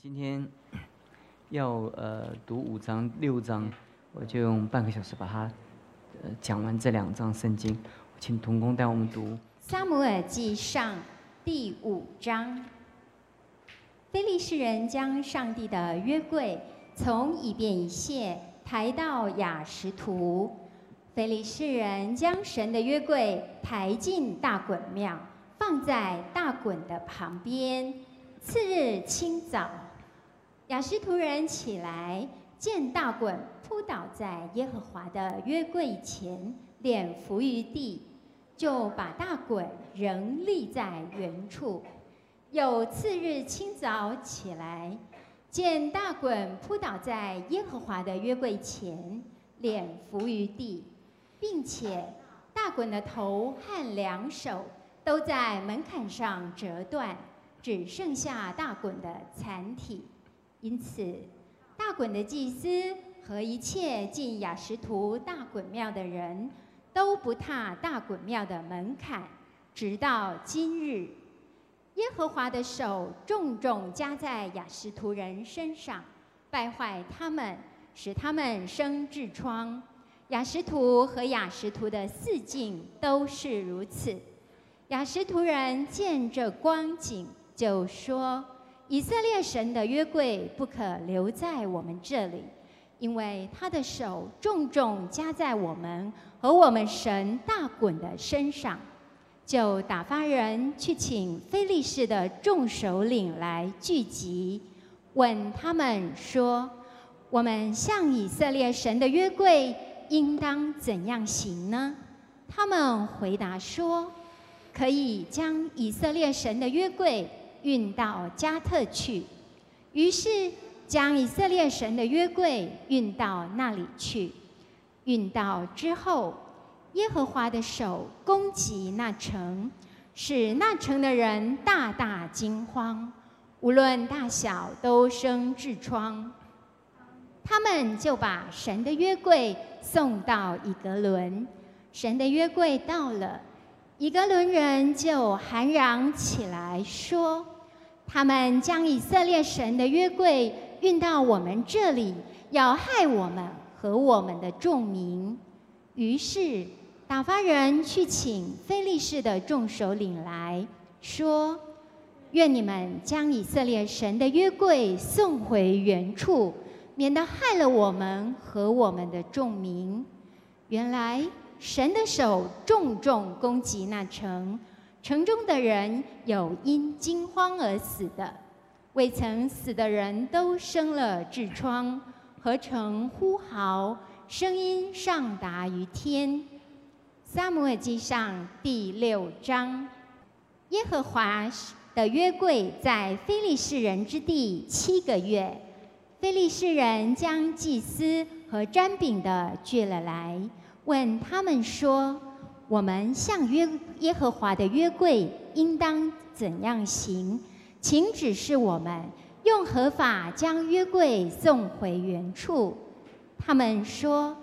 今天要呃读五章六章，我就用半个小时把它呃讲完这两章圣经。请童工带我们读《撒母耳记上》第五章。非利士人将上帝的约柜从以便以谢抬到雅什图。非利士人将神的约柜抬进大衮庙，放在大衮的旁边。次日清早。雅什图人起来，见大衮扑倒在耶和华的约柜前，脸伏于地，就把大衮仍立在原处。有次日清早起来，见大衮扑倒在耶和华的约柜前，脸伏于地，并且大衮的头和两手都在门槛上折断，只剩下大衮的残体。因此，大衮的祭司和一切进雅什图大衮庙的人都不踏大衮庙的门槛，直到今日。耶和华的手重重加在雅什图人身上，败坏他们，使他们生痔疮。雅什图和雅什图的四境都是如此。雅什图人见这光景，就说。以色列神的约柜不可留在我们这里，因为他的手重重加在我们和我们神大衮的身上，就打发人去请非利士的众首领来聚集，问他们说：“我们向以色列神的约柜应当怎样行呢？”他们回答说：“可以将以色列神的约柜。”运到加特去，于是将以色列神的约柜运到那里去。运到之后，耶和华的手攻击那城，使那城的人大大惊慌，无论大小都生痔疮。他们就把神的约柜送到以格伦。神的约柜到了。以格伦人就喊嚷起来说：“他们将以色列神的约柜运到我们这里，要害我们和我们的众民。”于是打发人去请非利士的众首领来说：“愿你们将以色列神的约柜送回原处，免得害了我们和我们的众民。”原来。神的手重重攻击那城，城中的人有因惊慌而死的，未曾死的人都生了痔疮，合成呼号，声音上达于天。撒母耳记上第六章，耶和华的约柜在非利士人之地七个月，非利士人将祭司和占饼的聚了来。问他们说：“我们向约耶和华的约柜应当怎样行？请指示我们，用合法将约柜送回原处。”他们说：“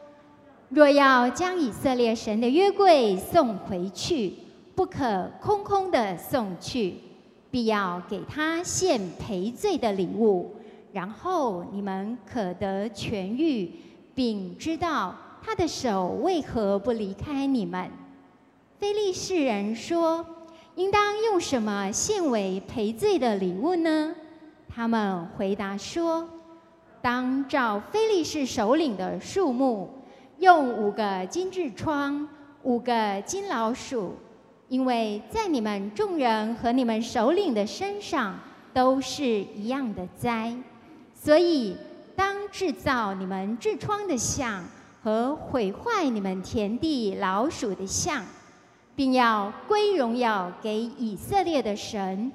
若要将以色列神的约柜送回去，不可空空的送去，必要给他献赔罪的礼物，然后你们可得痊愈，并知道。”他的手为何不离开你们？非利士人说：“应当用什么献为赔罪的礼物呢？”他们回答说：“当照非利士首领的数目，用五个金痔疮，五个金老鼠，因为在你们众人和你们首领的身上都是一样的灾，所以当制造你们痔疮的像。”和毁坏你们田地老鼠的像，并要归荣耀给以色列的神，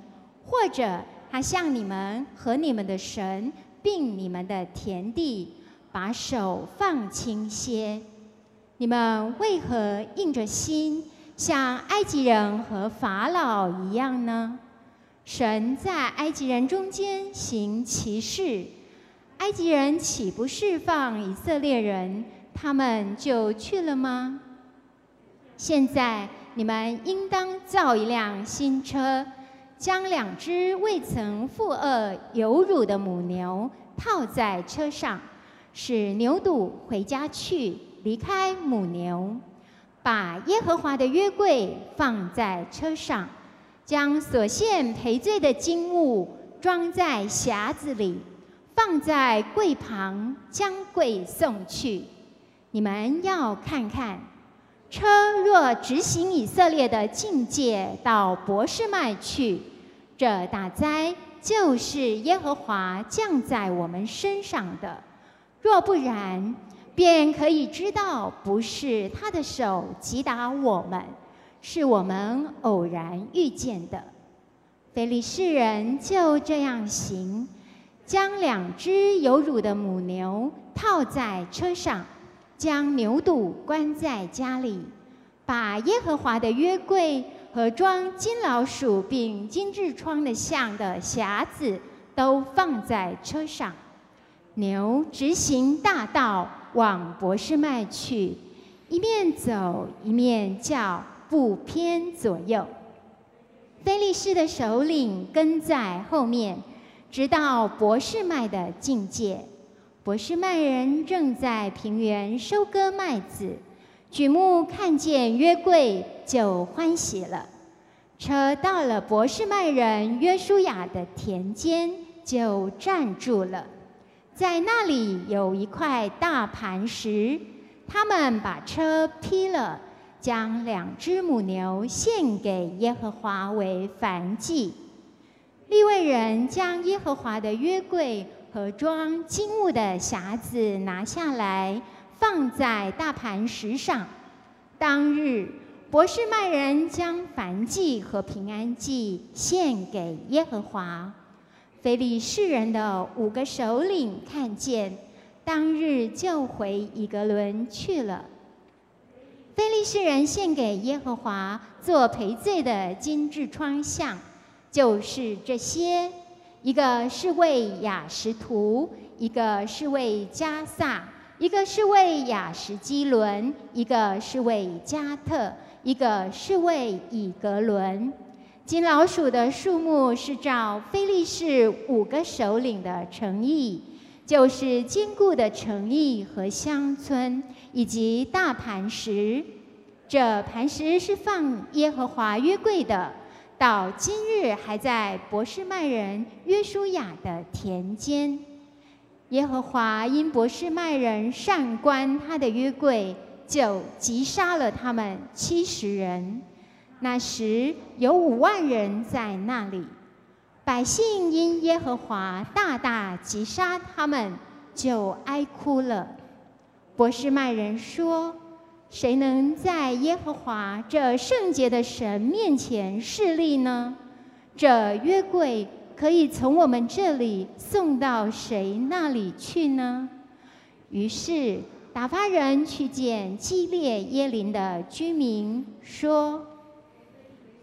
或者他向你们和你们的神，并你们的田地，把手放轻些。你们为何硬着心，像埃及人和法老一样呢？神在埃及人中间行奇事，埃及人岂不释放以色列人？他们就去了吗？现在你们应当造一辆新车，将两只未曾负恶有乳的母牛套在车上，使牛犊回家去，离开母牛，把耶和华的约柜放在车上，将所献赔罪的金物装在匣子里，放在柜旁，将柜送去。你们要看看。车若直行以色列的境界到博士麦去，这大灾就是耶和华降在我们身上的；若不然，便可以知道不是他的手击打我们，是我们偶然遇见的。非利士人就这样行，将两只有乳的母牛套在车上。将牛犊关在家里，把耶和华的约柜和装金老鼠并金痔疮的像的匣子都放在车上。牛直行大道往博士麦去，一面走一面叫，不偏左右。菲利士的首领跟在后面，直到博士麦的境界。博士麦人正在平原收割麦子，举目看见约柜就欢喜了。车到了博士麦人约书亚的田间，就站住了。在那里有一块大磐石，他们把车劈了，将两只母牛献给耶和华为燔祭。利未人将耶和华的约柜。和装金物的匣子拿下来，放在大盘石上。当日，博士麦人将燔祭和平安祭献给耶和华。非利士人的五个首领看见，当日就回以格伦去了。非利士人献给耶和华做赔罪的金痔疮像，就是这些。一个是为雅什图，一个是为加萨，一个是为雅什基伦，一个是为加特，一个是为以格伦。金老鼠的数目是照菲利士五个首领的诚意，就是坚固的诚意和乡村以及大磐石。这磐石是放耶和华约柜的。到今日还在博士麦人约书亚的田间，耶和华因博士麦人善观他的约柜，就击杀了他们七十人。那时有五万人在那里，百姓因耶和华大大击杀他们，就哀哭了。博士麦人说。谁能在耶和华这圣洁的神面前势立呢？这约柜可以从我们这里送到谁那里去呢？于是打发人去见基列耶林的居民，说：“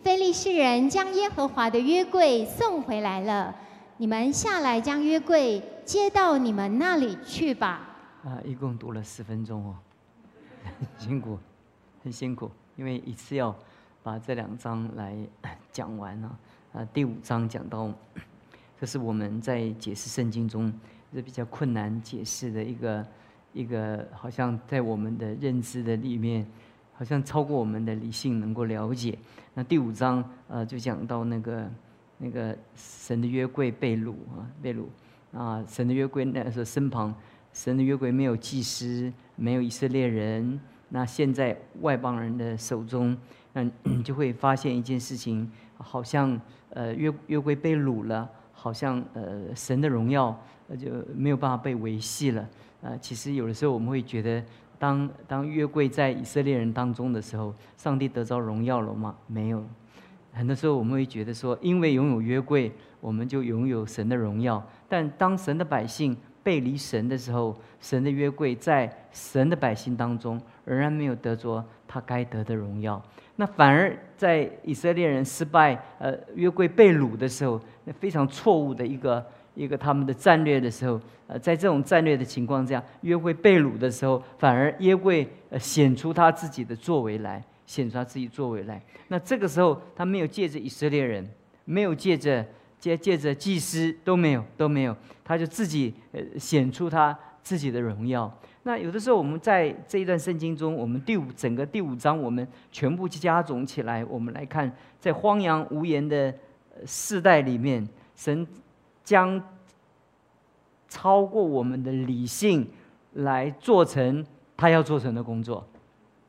菲利士人将耶和华的约柜送回来了，你们下来将约柜接到你们那里去吧。”啊，一共读了十分钟哦。辛苦，很辛苦，因为一次要把这两章来讲完啊。啊，第五章讲到，这是我们在解释圣经中是比较困难解释的一个一个，好像在我们的认知的里面，好像超过我们的理性能够了解。那第五章呃，就讲到那个那个神的约柜被掳啊，被掳啊，神的约柜那时候身旁。神的约柜没有祭司，没有以色列人，那现在外邦人的手中，那 就会发现一件事情，好像呃约约柜被掳了，好像呃神的荣耀就没有办法被维系了。啊，其实有的时候我们会觉得，当当约柜在以色列人当中的时候，上帝得着荣耀了吗？没有。很多时候我们会觉得说，因为拥有约柜，我们就拥有神的荣耀。但当神的百姓，背离神的时候，神的约柜在神的百姓当中仍然没有得着他该得的荣耀。那反而在以色列人失败，呃，约柜被掳的时候，那非常错误的一个一个他们的战略的时候，呃，在这种战略的情况下，约柜被掳的时候，反而约柜呃显出他自己的作为来，显出他自己作为来。那这个时候他没有借着以色列人，没有借着借借着祭司都没有都没有，他就自己呃显出他自己的荣耀。那有的时候我们在这一段圣经中，我们第五整个第五章，我们全部加总起来，我们来看，在荒凉无言的世代里面，神将超过我们的理性来做成他要做成的工作。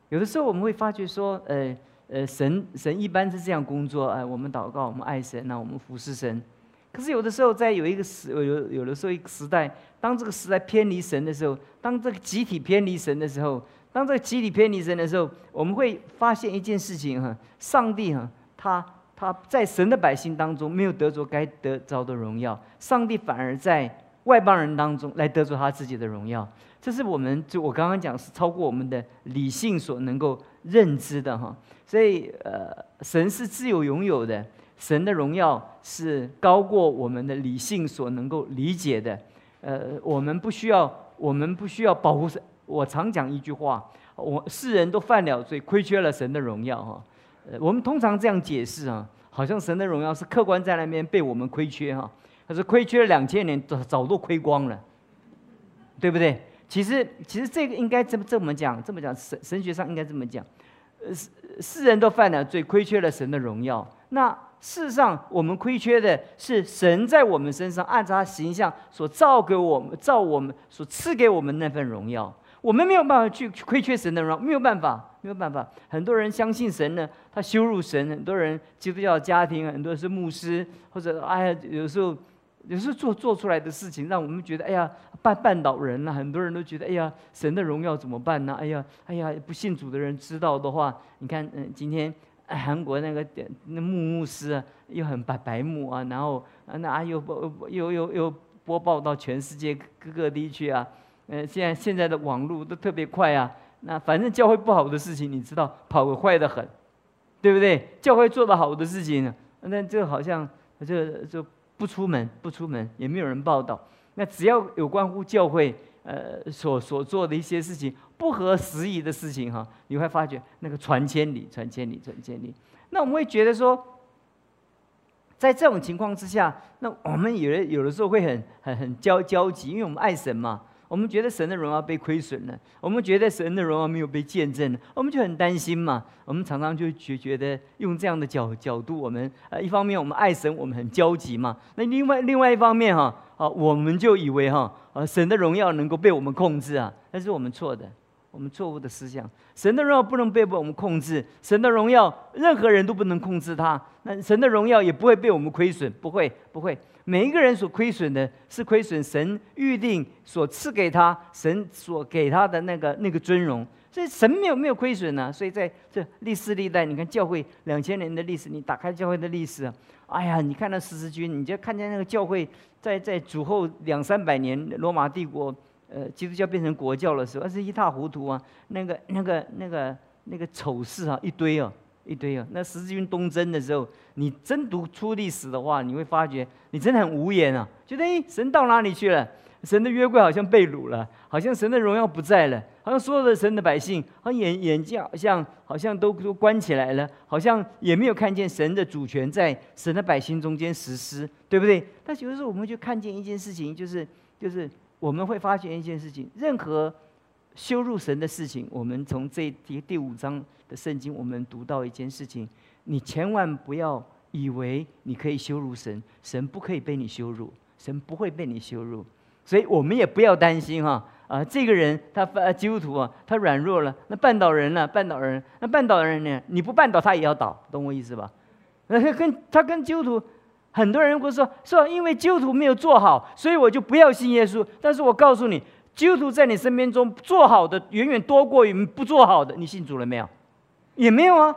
有的时候我们会发觉说，呃呃，神神一般是这样工作，哎，我们祷告，我们爱神，那我们服侍神。可是有的时候，在有一个时有有的时候一个时代，当这个时代偏离神的时候，当这个集体偏离神的时候，当这个集体偏离神的时候，我们会发现一件事情哈，上帝哈，他他在神的百姓当中没有得着该得着的荣耀，上帝反而在外邦人当中来得着他自己的荣耀。这是我们就我刚刚讲是超过我们的理性所能够认知的哈，所以呃，神是自由拥有的，神的荣耀是高过我们的理性所能够理解的，呃，我们不需要，我们不需要保护神。我常讲一句话，我世人都犯了罪，亏缺了神的荣耀哈，呃，我们通常这样解释啊，好像神的荣耀是客观在那边被我们亏缺哈，可是亏缺了两千年，早早都亏光了，对不对？其实，其实这个应该这么这么讲，这么讲神神学上应该这么讲，呃，世世人都犯了罪，亏缺了神的荣耀。那事实上，我们亏缺的是神在我们身上按照他形象所造给我们、造我们所赐给我们那份荣耀。我们没有办法去亏缺神的荣耀，没有办法，没有办法。很多人相信神呢，他羞辱神；很多人基督教家庭，很多是牧师，或者哎呀，有时候。有时候做做出来的事情，让我们觉得，哎呀，绊绊倒人了。很多人都觉得，哎呀，神的荣耀怎么办呢？哎呀，哎呀，不信主的人知道的话，你看，嗯，今天韩国那个那牧牧师啊，又很白白目啊，然后那啊又播又又又播报到全世界各个地区啊。嗯，现在现在的网络都特别快啊。那反正教会不好的事情，你知道，跑得快得很，对不对？教会做得好的事情，那这好像就就。不出门，不出门，也没有人报道。那只要有关乎教会，呃，所所做的一些事情不合时宜的事情，哈，你会发觉那个传千里，传千里，传千里。那我们会觉得说，在这种情况之下，那我们有的有的时候会很很很焦焦急，因为我们爱神嘛。我们觉得神的荣耀被亏损了，我们觉得神的荣耀没有被见证了，我们就很担心嘛。我们常常就觉觉得用这样的角角度，我们呃一方面我们爱神，我们很焦急嘛。那另外另外一方面哈，啊我们就以为哈，啊神的荣耀能够被我们控制啊，那是我们错的，我们错误的思想。神的荣耀不能被我们控制，神的荣耀任何人都不能控制它，那神的荣耀也不会被我们亏损，不会不会。每一个人所亏损的是亏损神预定所赐给他神所给他的那个那个尊荣，所以神没有没有亏损呢。所以在这历史历代，你看教会两千年的历史，你打开教会的历史，哎呀，你看那十字军，你就看见那个教会在在主后两三百年罗马帝国，呃，基督教变成国教的时候，那是一塌糊涂啊，那个那个那个那个丑事啊，一堆啊。一堆啊！那十字军东征的时候，你真读出历史的话，你会发觉你真的很无言啊！觉得哎，神到哪里去了？神的约柜好像被掳了，好像神的荣耀不在了，好像所有的神的百姓，好像眼眼睛好像好像都都关起来了，好像也没有看见神的主权在神的百姓中间实施，对不对？但有的时候我们就看见一件事情，就是就是我们会发现一件事情，任何羞辱神的事情，我们从这第第五章。的圣经，我们读到一件事情，你千万不要以为你可以羞辱神，神不可以被你羞辱，神不会被你羞辱，所以我们也不要担心哈啊，这个人他基督徒啊，他软弱了，那绊倒人了，绊倒人，那绊倒人呢，你不绊倒他也要倒，懂我意思吧？那他跟他跟基督徒，很多人会说说，因为基督徒没有做好，所以我就不要信耶稣。但是我告诉你，基督徒在你身边中做好的远远多过于不做好的，你信主了没有？也没有啊，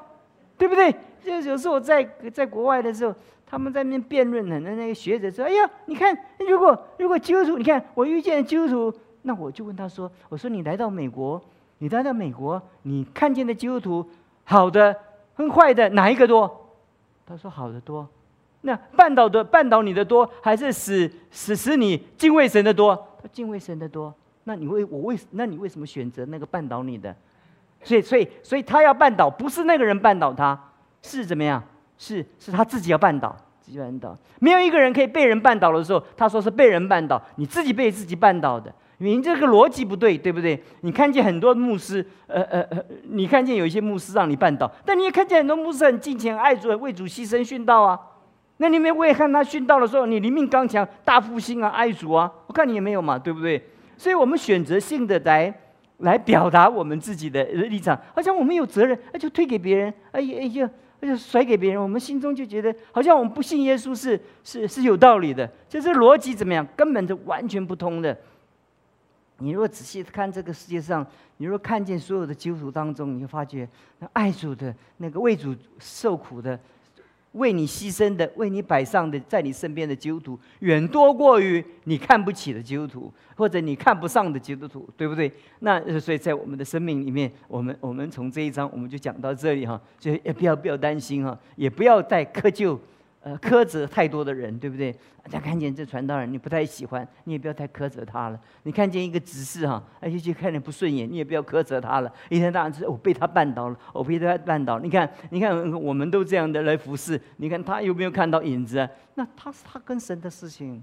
对不对？就有时候我在在国外的时候，他们在那边辩论呢，那那个学者说：“哎呀，你看，如果如果基督徒，你看我遇见基督徒，那我就问他说：我说你来到美国，你来到美国，你看见的基督徒，好的跟坏的哪一个多？他说好的多。那绊倒的绊倒你的多，还是使使使你敬畏神的多？他敬畏神的多。那你为我为那你为什么选择那个绊倒你的？”所以，所以，所以他要绊倒，不是那个人绊倒他，是怎么样？是是他自己要绊倒，自己绊倒。没有一个人可以被人绊倒的时候，他说是被人绊倒，你自己被自己绊倒的。你这个逻辑不对，对不对？你看见很多牧师，呃呃呃，你看见有一些牧师让你绊倒，但你也看见很多牧师很敬虔、爱主、为主牺牲殉道啊。那你没为看他殉道的时候，你灵命刚强、大复兴啊、爱主啊，我看你也没有嘛，对不对？所以我们选择性的来来表达我们自己的立场，好像我们有责任，那就推给别人，哎呀哎呀，那就甩给别人，我们心中就觉得好像我们不信耶稣是是是有道理的，就是逻辑怎么样，根本就完全不通的。你若仔细看这个世界上，你若看见所有的基督徒当中，你会发觉，那爱主的、那个为主受苦的、为你牺牲的、为你摆上的，在你身边的基督徒，远多过于你看不起的基督徒，或者你看不上的基督徒，对不对？那所以在我们的生命里面，我们我们从这一章我们就讲到这里哈，就也不要不要担心哈，也不要再苛求。呃，苛责太多的人，对不对？大家看见这传道人，你不太喜欢，你也不要太苛责他了。你看见一个执事哈，而且就看着不顺眼，你也不要苛责他了。一天到晚是我被他绊倒了，我被他绊倒。你看，你看，我们都这样的来服侍。你看他有没有看到影子？那他是他跟神的事情，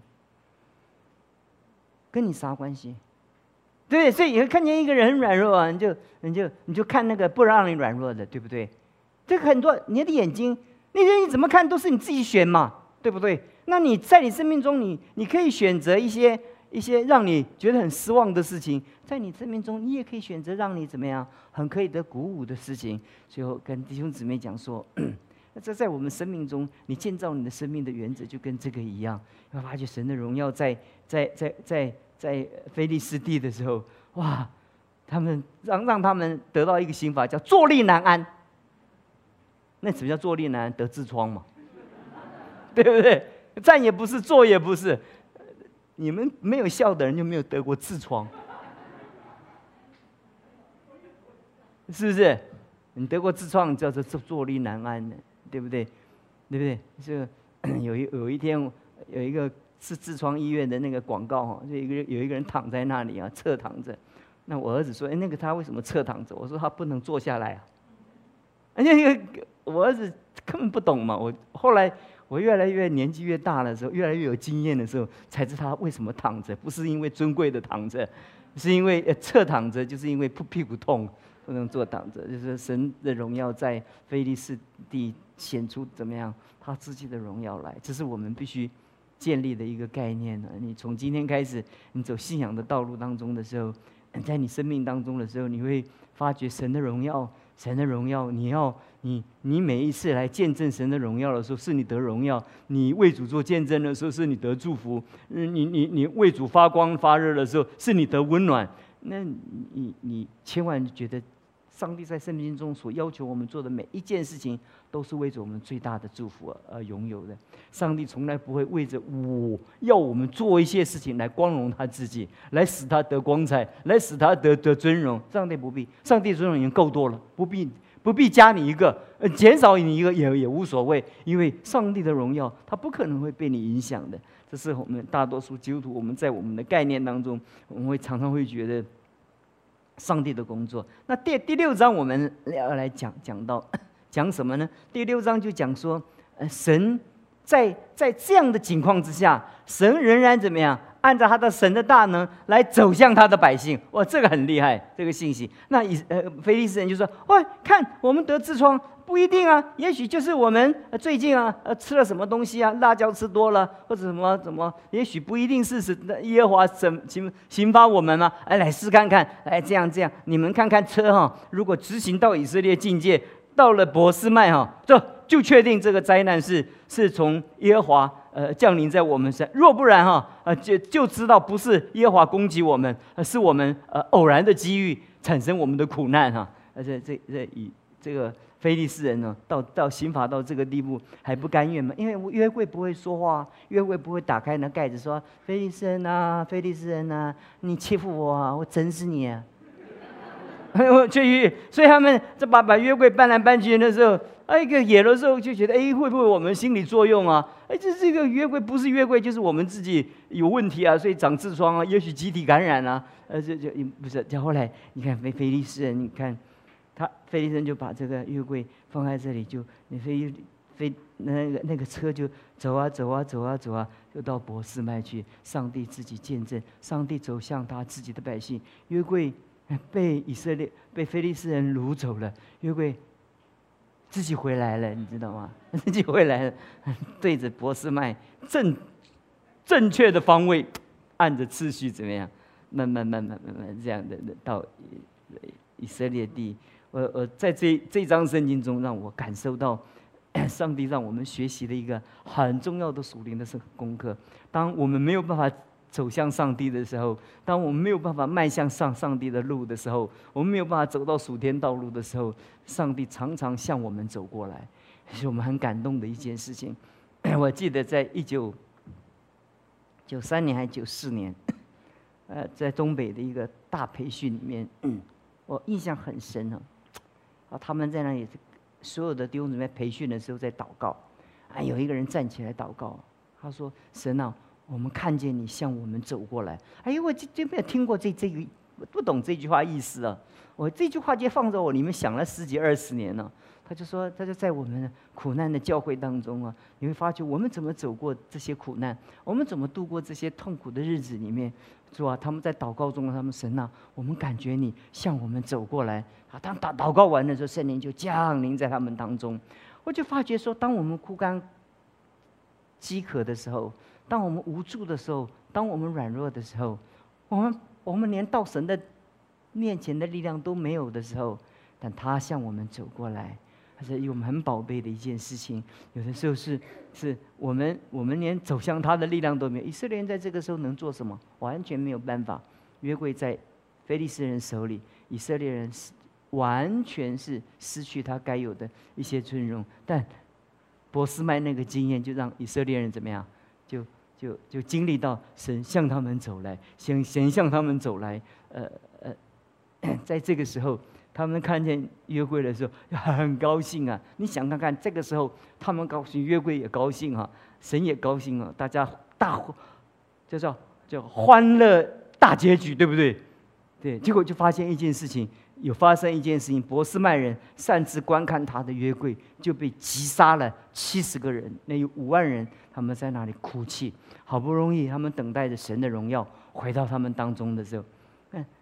跟你啥关系？对，所以看见一个人很软弱啊，你就你就你就看那个不让你软弱的，对不对？这个很多你的眼睛。那些你怎么看都是你自己选嘛，对不对？那你在你生命中，你你可以选择一些一些让你觉得很失望的事情，在你生命中，你也可以选择让你怎么样很可以得鼓舞的事情。最后跟弟兄姊妹讲说，那这在我们生命中，你建造你的生命的原则就跟这个一样，要发觉神的荣耀在在在在在菲利斯地的时候，哇，他们让让他们得到一个刑法，叫坐立难安。那什么叫坐立难得痔疮嘛？对不对？站也不是，坐也不是。你们没有笑的人就没有得过痔疮，是不是？你得过痔疮，叫做坐坐立难安的，对不对？对不对？就 有一有一天，有一个是痔疮医院的那个广告哈，就一个有一个人躺在那里啊，侧躺着。那我儿子说：“哎，那个他为什么侧躺着？”我说：“他不能坐下来啊。”而且我儿子根本不懂嘛。我后来我越来越年纪越大的时候，越来越有经验的时候，才知道他为什么躺着，不是因为尊贵的躺着，是因为侧躺着，就是因为屁股痛，不能坐躺着。就是神的荣耀在菲利斯地显出怎么样，他自己的荣耀来，这是我们必须建立的一个概念呢。你从今天开始，你走信仰的道路当中的时候，在你生命当中的时候，你会发觉神的荣耀。神的荣耀，你要你你每一次来见证神的荣耀的时候，是你得荣耀；你为主做见证的时候，是你得祝福。你你你为主发光发热的时候，是你得温暖。那你你千万觉得。上帝在圣经中所要求我们做的每一件事情，都是为着我们最大的祝福而拥有的。上帝从来不会为着我要我们做一些事情来光荣他自己，来使他得光彩，来使他得得尊荣。上帝不必，上帝尊荣已经够多了，不必不必加你一个，呃，减少你一个也也无所谓。因为上帝的荣耀，他不可能会被你影响的。这是我们大多数基督徒，我们在我们的概念当中，我们会常常会觉得。上帝的工作。那第第六章我们要来讲讲到 讲什么呢？第六章就讲说，呃，神在在这样的情况之下，神仍然怎么样？按照他的神的大能来走向他的百姓。哇，这个很厉害，这个信息。那以呃，菲利斯人就说：，喂，看我们得痔疮。不一定啊，也许就是我们最近啊，呃，吃了什么东西啊，辣椒吃多了，或者什么怎么，也许不一定是是耶和华审刑刑罚我们吗？哎，来试看看，哎，这样这样，你们看看车哈，如果执行到以色列境界，到了博斯麦哈，这就确定这个灾难是是从耶和华呃降临在我们身，若不然哈，呃就就知道不是耶和华攻击我们，而是我们呃偶然的机遇产生我们的苦难哈，而且这这以这个。菲利斯人呢，到到刑罚到这个地步还不甘愿吗？因为约柜不会说话，约柜不会打开那盖子说：“菲利斯人啊，菲利斯人啊，你欺负我，啊，我整死你！”啊！我去，所以他们这把把约柜搬来搬去的时候，哎，个野的时候就觉得，哎，会不会我们心理作用啊？哎，这这个约柜不是约柜，就是我们自己有问题啊，所以长痔疮啊，也许集体感染啊，呃，这就不是。再后来，你看菲菲利斯人，你看。他菲利斯就把这个约柜放在这里，就你飞飞那个那个车就走啊走啊走啊走啊，就到博斯麦去。上帝自己见证，上帝走向他自己的百姓。约柜被以色列被菲利斯人掳走了，约柜自己回来了，你知道吗？自己回来了，对着博斯麦正正确的方位，按着次序怎么样？慢慢慢慢慢慢这样的到以色列地。我我在这这张圣经中，让我感受到 上帝让我们学习的一个很重要的属灵的是功课。当我们没有办法走向上帝的时候，当我们没有办法迈向上上帝的路的时候，我们没有办法走到属天道路的时候，上帝常常向我们走过来，是我们很感动的一件事情。我记得在一九九三年还是九四年，呃，在东北的一个大培训里面，我印象很深啊。啊，他们在那里，所有的弟兄姊妹培训的时候在祷告，啊，有一个人站起来祷告，他说：“神啊，我们看见你向我们走过来。”哎呦，我就就没有听过这这个，不懂这句话意思啊。我这句话就放在我里面想了十几二十年了。他就说，他就在我们苦难的教会当中啊，你会发觉我们怎么走过这些苦难，我们怎么度过这些痛苦的日子里面，是吧？他们在祷告中，他们神呐，我们感觉你向我们走过来啊。当祷祷告完的时候，圣灵就降临在他们当中。我就发觉说，当我们枯干、饥渴的时候，当我们无助的时候，当我们软弱的时候，我们我们连到神的面前的力量都没有的时候，但他向我们走过来。他是我们很宝贝的一件事情。有的时候是，是我们我们连走向他的力量都没有。以色列人在这个时候能做什么？完全没有办法。约柜在菲利斯人手里，以色列人是完全是失去他该有的一些尊荣。但波斯麦那个经验，就让以色列人怎么样？就就就经历到神向他们走来，神神向他们走来。呃呃，在这个时候。他们看见约柜的时候很高兴啊！你想看看，这个时候他们高兴，约柜也高兴啊，神也高兴啊，大家大，叫叫叫欢乐大结局，对不对？对，结果就发现一件事情，有发生一件事情，博斯曼人擅自观看他的约柜，就被击杀了七十个人，那有五万人他们在那里哭泣，好不容易他们等待着神的荣耀回到他们当中的时候。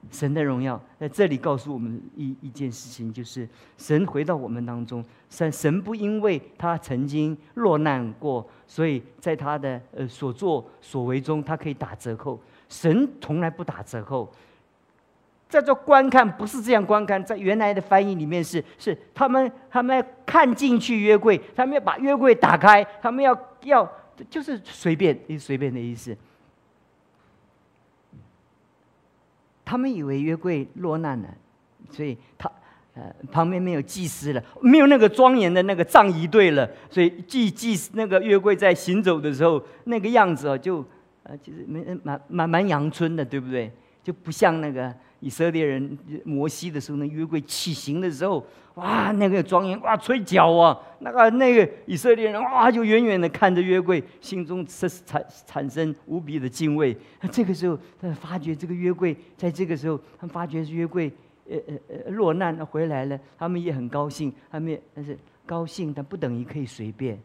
神的荣耀在这里告诉我们一一件事情，就是神回到我们当中。神神不因为他曾经落难过，所以在他的呃所作所为中，他可以打折扣。神从来不打折扣。在做观看不是这样观看，在原来的翻译里面是是他们他们要看进去约柜，他们要把约柜打开，他们要要就是随便随便的意思。他们以为约柜落难了，所以他呃旁边没有祭司了，没有那个庄严的那个葬仪队了，所以祭祭那个约柜在行走的时候那个样子哦，就呃其实蛮蛮蛮蛮阳春的，对不对？就不像那个。以色列人摩西的时候，那约柜起行的时候，哇，那个庄严，哇，吹角啊，那个那个以色列人哇，就远远的看着约柜，心中是产产生无比的敬畏。这个时候，他发觉这个约柜，在这个时候，他发觉约柜，呃呃呃，落难回来了，他们也很高兴，他们但是高兴，但不等于可以随便。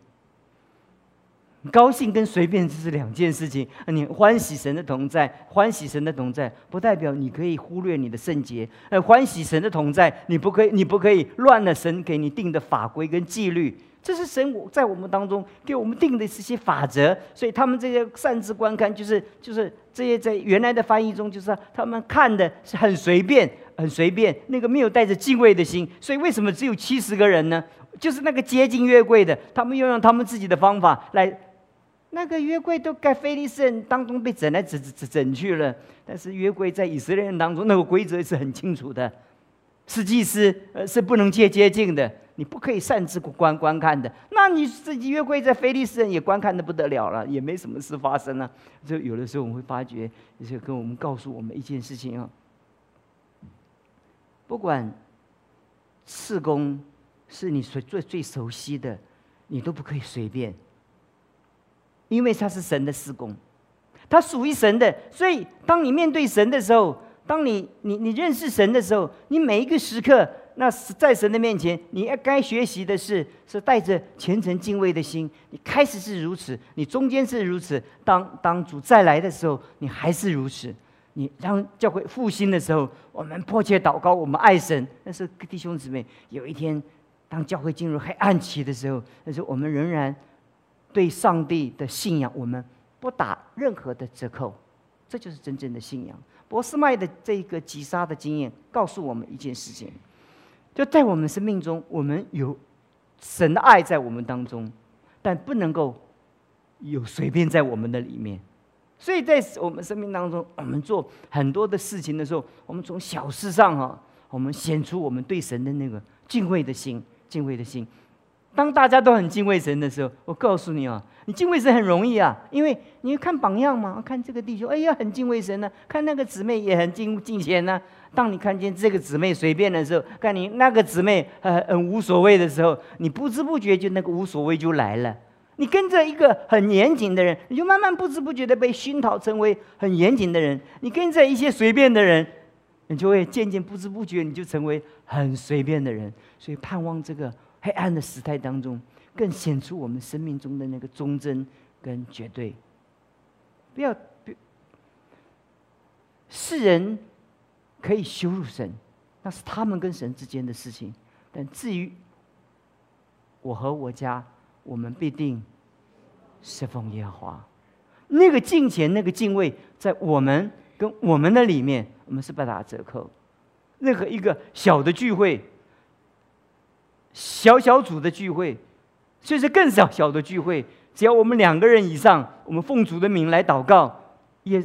高兴跟随便这是两件事情。你欢喜神的同在，欢喜神的同在，不代表你可以忽略你的圣洁。呃，欢喜神的同在，你不可以，你不可以乱了神给你定的法规跟纪律。这是神在我们当中给我们定的这些法则。所以他们这些擅自观看，就是就是这些在原来的翻译中，就是他们看的是很随便，很随便，那个没有带着敬畏的心。所以为什么只有七十个人呢？就是那个接近约柜的，他们又用他们自己的方法来。那个约柜都在菲利斯人当中被整来整整整去了，但是约柜在以色列人当中那个规则是很清楚的，是祭司呃是不能接接近的，你不可以擅自观观看的。那你自己约柜在菲利斯人也观看的不得了了，也没什么事发生了。就有的时候我们会发觉，就跟我们告诉我们一件事情啊，不管次工是你最最最熟悉的，你都不可以随便。因为他是神的施工，他属于神的，所以当你面对神的时候，当你你你认识神的时候，你每一个时刻，那是在神的面前，你要该学习的是，是带着虔诚敬畏的心。你开始是如此，你中间是如此，当当主再来的时候，你还是如此。你当教会复兴的时候，我们迫切祷告，我们爱神。但是弟兄姊妹，有一天，当教会进入黑暗期的时候，但是我们仍然对上帝的信仰，我们不打任何的折扣。这就是真正的信仰。博斯麦的这个击杀的经验告诉我们一件事情：就在我们生命中，我们有神的爱在我们当中，但不能够有随便在我们的里面。所以在我们生命当中，我们做很多的事情的时候，我们从小事上哈，我们显出我们对神的那个敬畏的心，敬畏的心。当大家都很敬畏神的时候，我告诉你啊，你敬畏神很容易啊，因为你看榜样嘛，看这个弟兄，哎呀，很敬畏神呢；看那个姊妹也很敬敬虔呢。当你看见这个姊妹随便的时候，看你那个姊妹很很无所谓的时候，你不知不觉就那个无所谓就来了。你跟着一个很严谨的人，你就慢慢不知不觉的被熏陶成为很严谨的人。你跟着一些随便的人，你就会渐渐不知不觉你就成为很随便的人。所以盼望这个黑暗的时代当中，更显出我们生命中的那个忠贞跟绝对。不要，世人可以羞辱神，那是他们跟神之间的事情。但至于我和我家，我们必定侍奉耶和华。那个敬虔、那个敬畏，在我们跟我们的里面，我们是不打折扣。任何一个小的聚会、小小组的聚会，甚至更小小的聚会，只要我们两个人以上，我们奉主的名来祷告。耶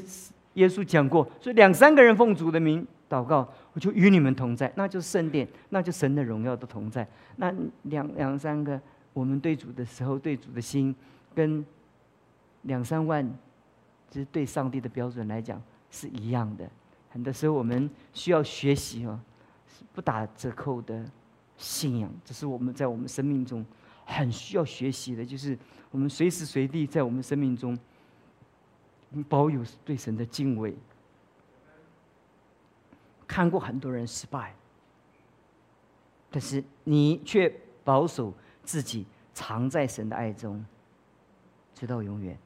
耶稣讲过，所以两三个人奉主的名祷告，我就与你们同在，那就是圣殿，那就神的荣耀的同在。那两两三个。我们对主的时候，对主的心，跟两三万，就是对上帝的标准来讲是一样的。很多时候，我们需要学习哦，是不打折扣的信仰，这是我们在我们生命中很需要学习的。就是我们随时随地在我们生命中保有对神的敬畏。看过很多人失败，但是你却保守。自己藏在神的爱中，直到永远。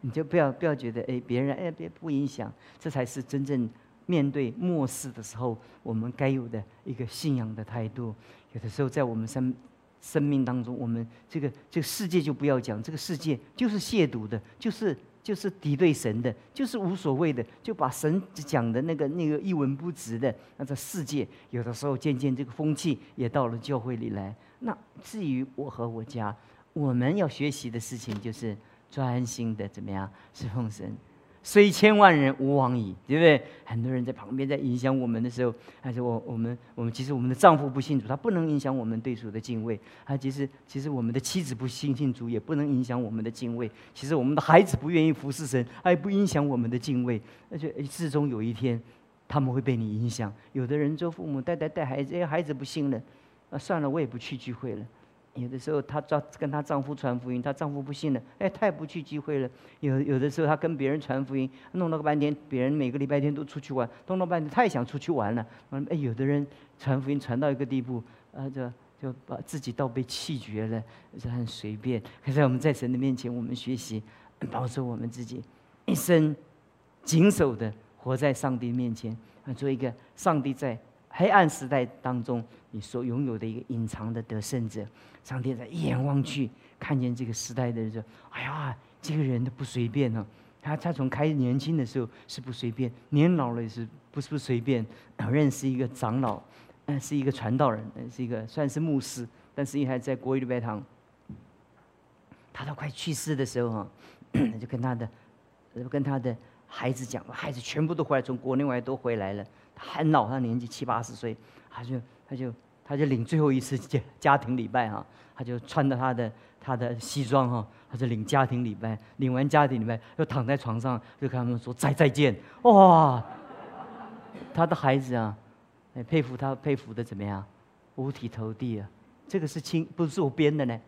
你就不要不要觉得哎，别人哎别不影响，这才是真正面对末世的时候我们该有的一个信仰的态度。有的时候在我们生生命当中，我们这个这个世界就不要讲，这个世界就是亵渎的，就是就是敌对神的，就是无所谓的，就把神讲的那个那个一文不值的。那这世界有的时候渐渐这个风气也到了教会里来。那至于我和我家，我们要学习的事情就是专心的怎么样侍奉神。虽千万人吾往矣，对不对？很多人在旁边在影响我们的时候，还是我我们我们其实我们的丈夫不信主，他不能影响我们对主的敬畏。他其实其实我们的妻子不信信主，也不能影响我们的敬畏。其实我们的孩子不愿意服侍神，也不影响我们的敬畏。而且至终有一天，他们会被你影响。有的人做父母带带带孩子，哎，孩子不信了。啊，算了，我也不去聚会了。有的时候，她丈跟她丈夫传福音，她丈夫不信了，哎，她也不去聚会了。有有的时候，她跟别人传福音，弄了个半天，别人每个礼拜天都出去玩，弄了半天，她也想出去玩了。哎，有的人传福音传到一个地步，啊，就就把自己倒被气绝了，是很随便。可是我们在神的面前，我们学习保守我们自己，一生谨守的活在上帝面前，做一个上帝在。黑暗时代当中，你所拥有的一个隐藏的得胜者，上帝在一眼望去，看见这个时代的人说：“哎呀，这个人都不随便呢。他他从开年轻的时候是不随便，年老了也是不是不随便。认识一个长老，嗯，是一个传道人，是一个算是牧师，但是也还在国语礼拜堂，他都快去世的时候啊，就跟他的，跟他的孩子讲，孩子全部都回来，从国内外都回来了。”很老，他年纪七八十岁，他就他就他就领最后一次家家庭礼拜哈，他就穿着他的他的西装哈，他就领家庭礼拜，领完家庭礼拜又躺在床上就跟他们说再再见哇，他的孩子啊，哎佩服他佩服的怎么样，五体投地啊，这个是亲不是我编的呢，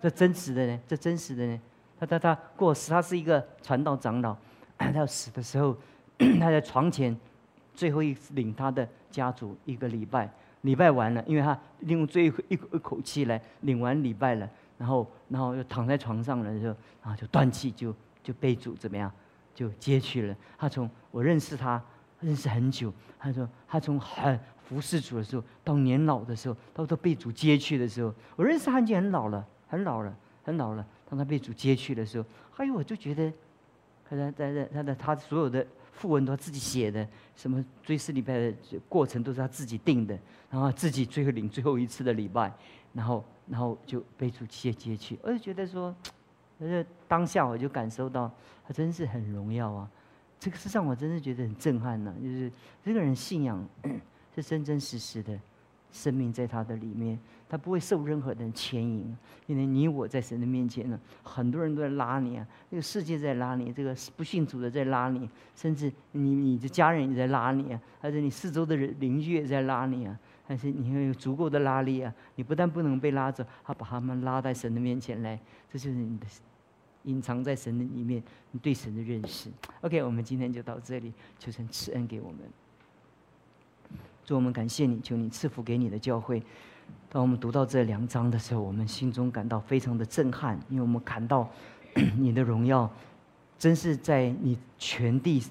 这真实的呢，这真实的呢，他他他过世，他是一个传道长老，他要死的时候，他在床前。最后一领他的家族一个礼拜，礼拜完了，因为他利用最后一一口气来领完礼拜了，然后然后又躺在床上了，就然后就断气，就就被主怎么样，就接去了。他从我认识他认识很久，他说他从很服侍主的时候到年老的时候，到他被主接去的时候，我认识他已经很老了，很老了，很老了。当他被主接去的时候，哎呦，我就觉得，他在在在他的他所有的。副文都自己写的，什么追思礼拜的过程都是他自己定的，然后自己最后领最后一次的礼拜，然后然后就被主接接去，我就觉得说，呃当下我就感受到他真是很荣耀啊，这个事让我真是觉得很震撼呢，就是这个人信仰 是真真实实的。生命在他的里面，他不会受任何人牵引，因为你我在神的面前呢，很多人都在拉你啊，这个世界在拉你，这个不信主的在拉你，甚至你你的家人也在拉你啊，还是你四周的人邻居也在拉你啊，但是你要有足够的拉力啊，你不但不能被拉走，还把他们拉在神的面前来，这就是你的隐藏在神的里面，你对神的认识。OK，我们今天就到这里，求神赐恩给我们。主，我们感谢你，求你赐福给你的教会。当我们读到这两章的时候，我们心中感到非常的震撼，因为我们看到 你的荣耀，真是在你全地。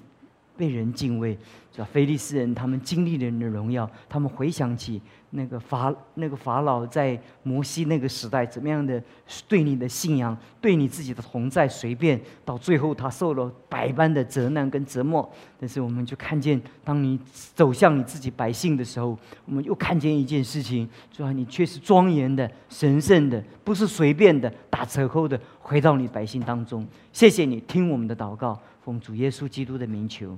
被人敬畏，叫菲利斯人，他们经历了你的荣耀，他们回想起那个法那个法老在摩西那个时代怎么样的对你的信仰，对你自己的同在随便，到最后他受了百般的责难跟折磨。但是我们就看见，当你走向你自己百姓的时候，我们又看见一件事情，主要你却是庄严的、神圣的，不是随便的、打折扣的，回到你百姓当中。谢谢你听我们的祷告，奉主耶稣基督的名求。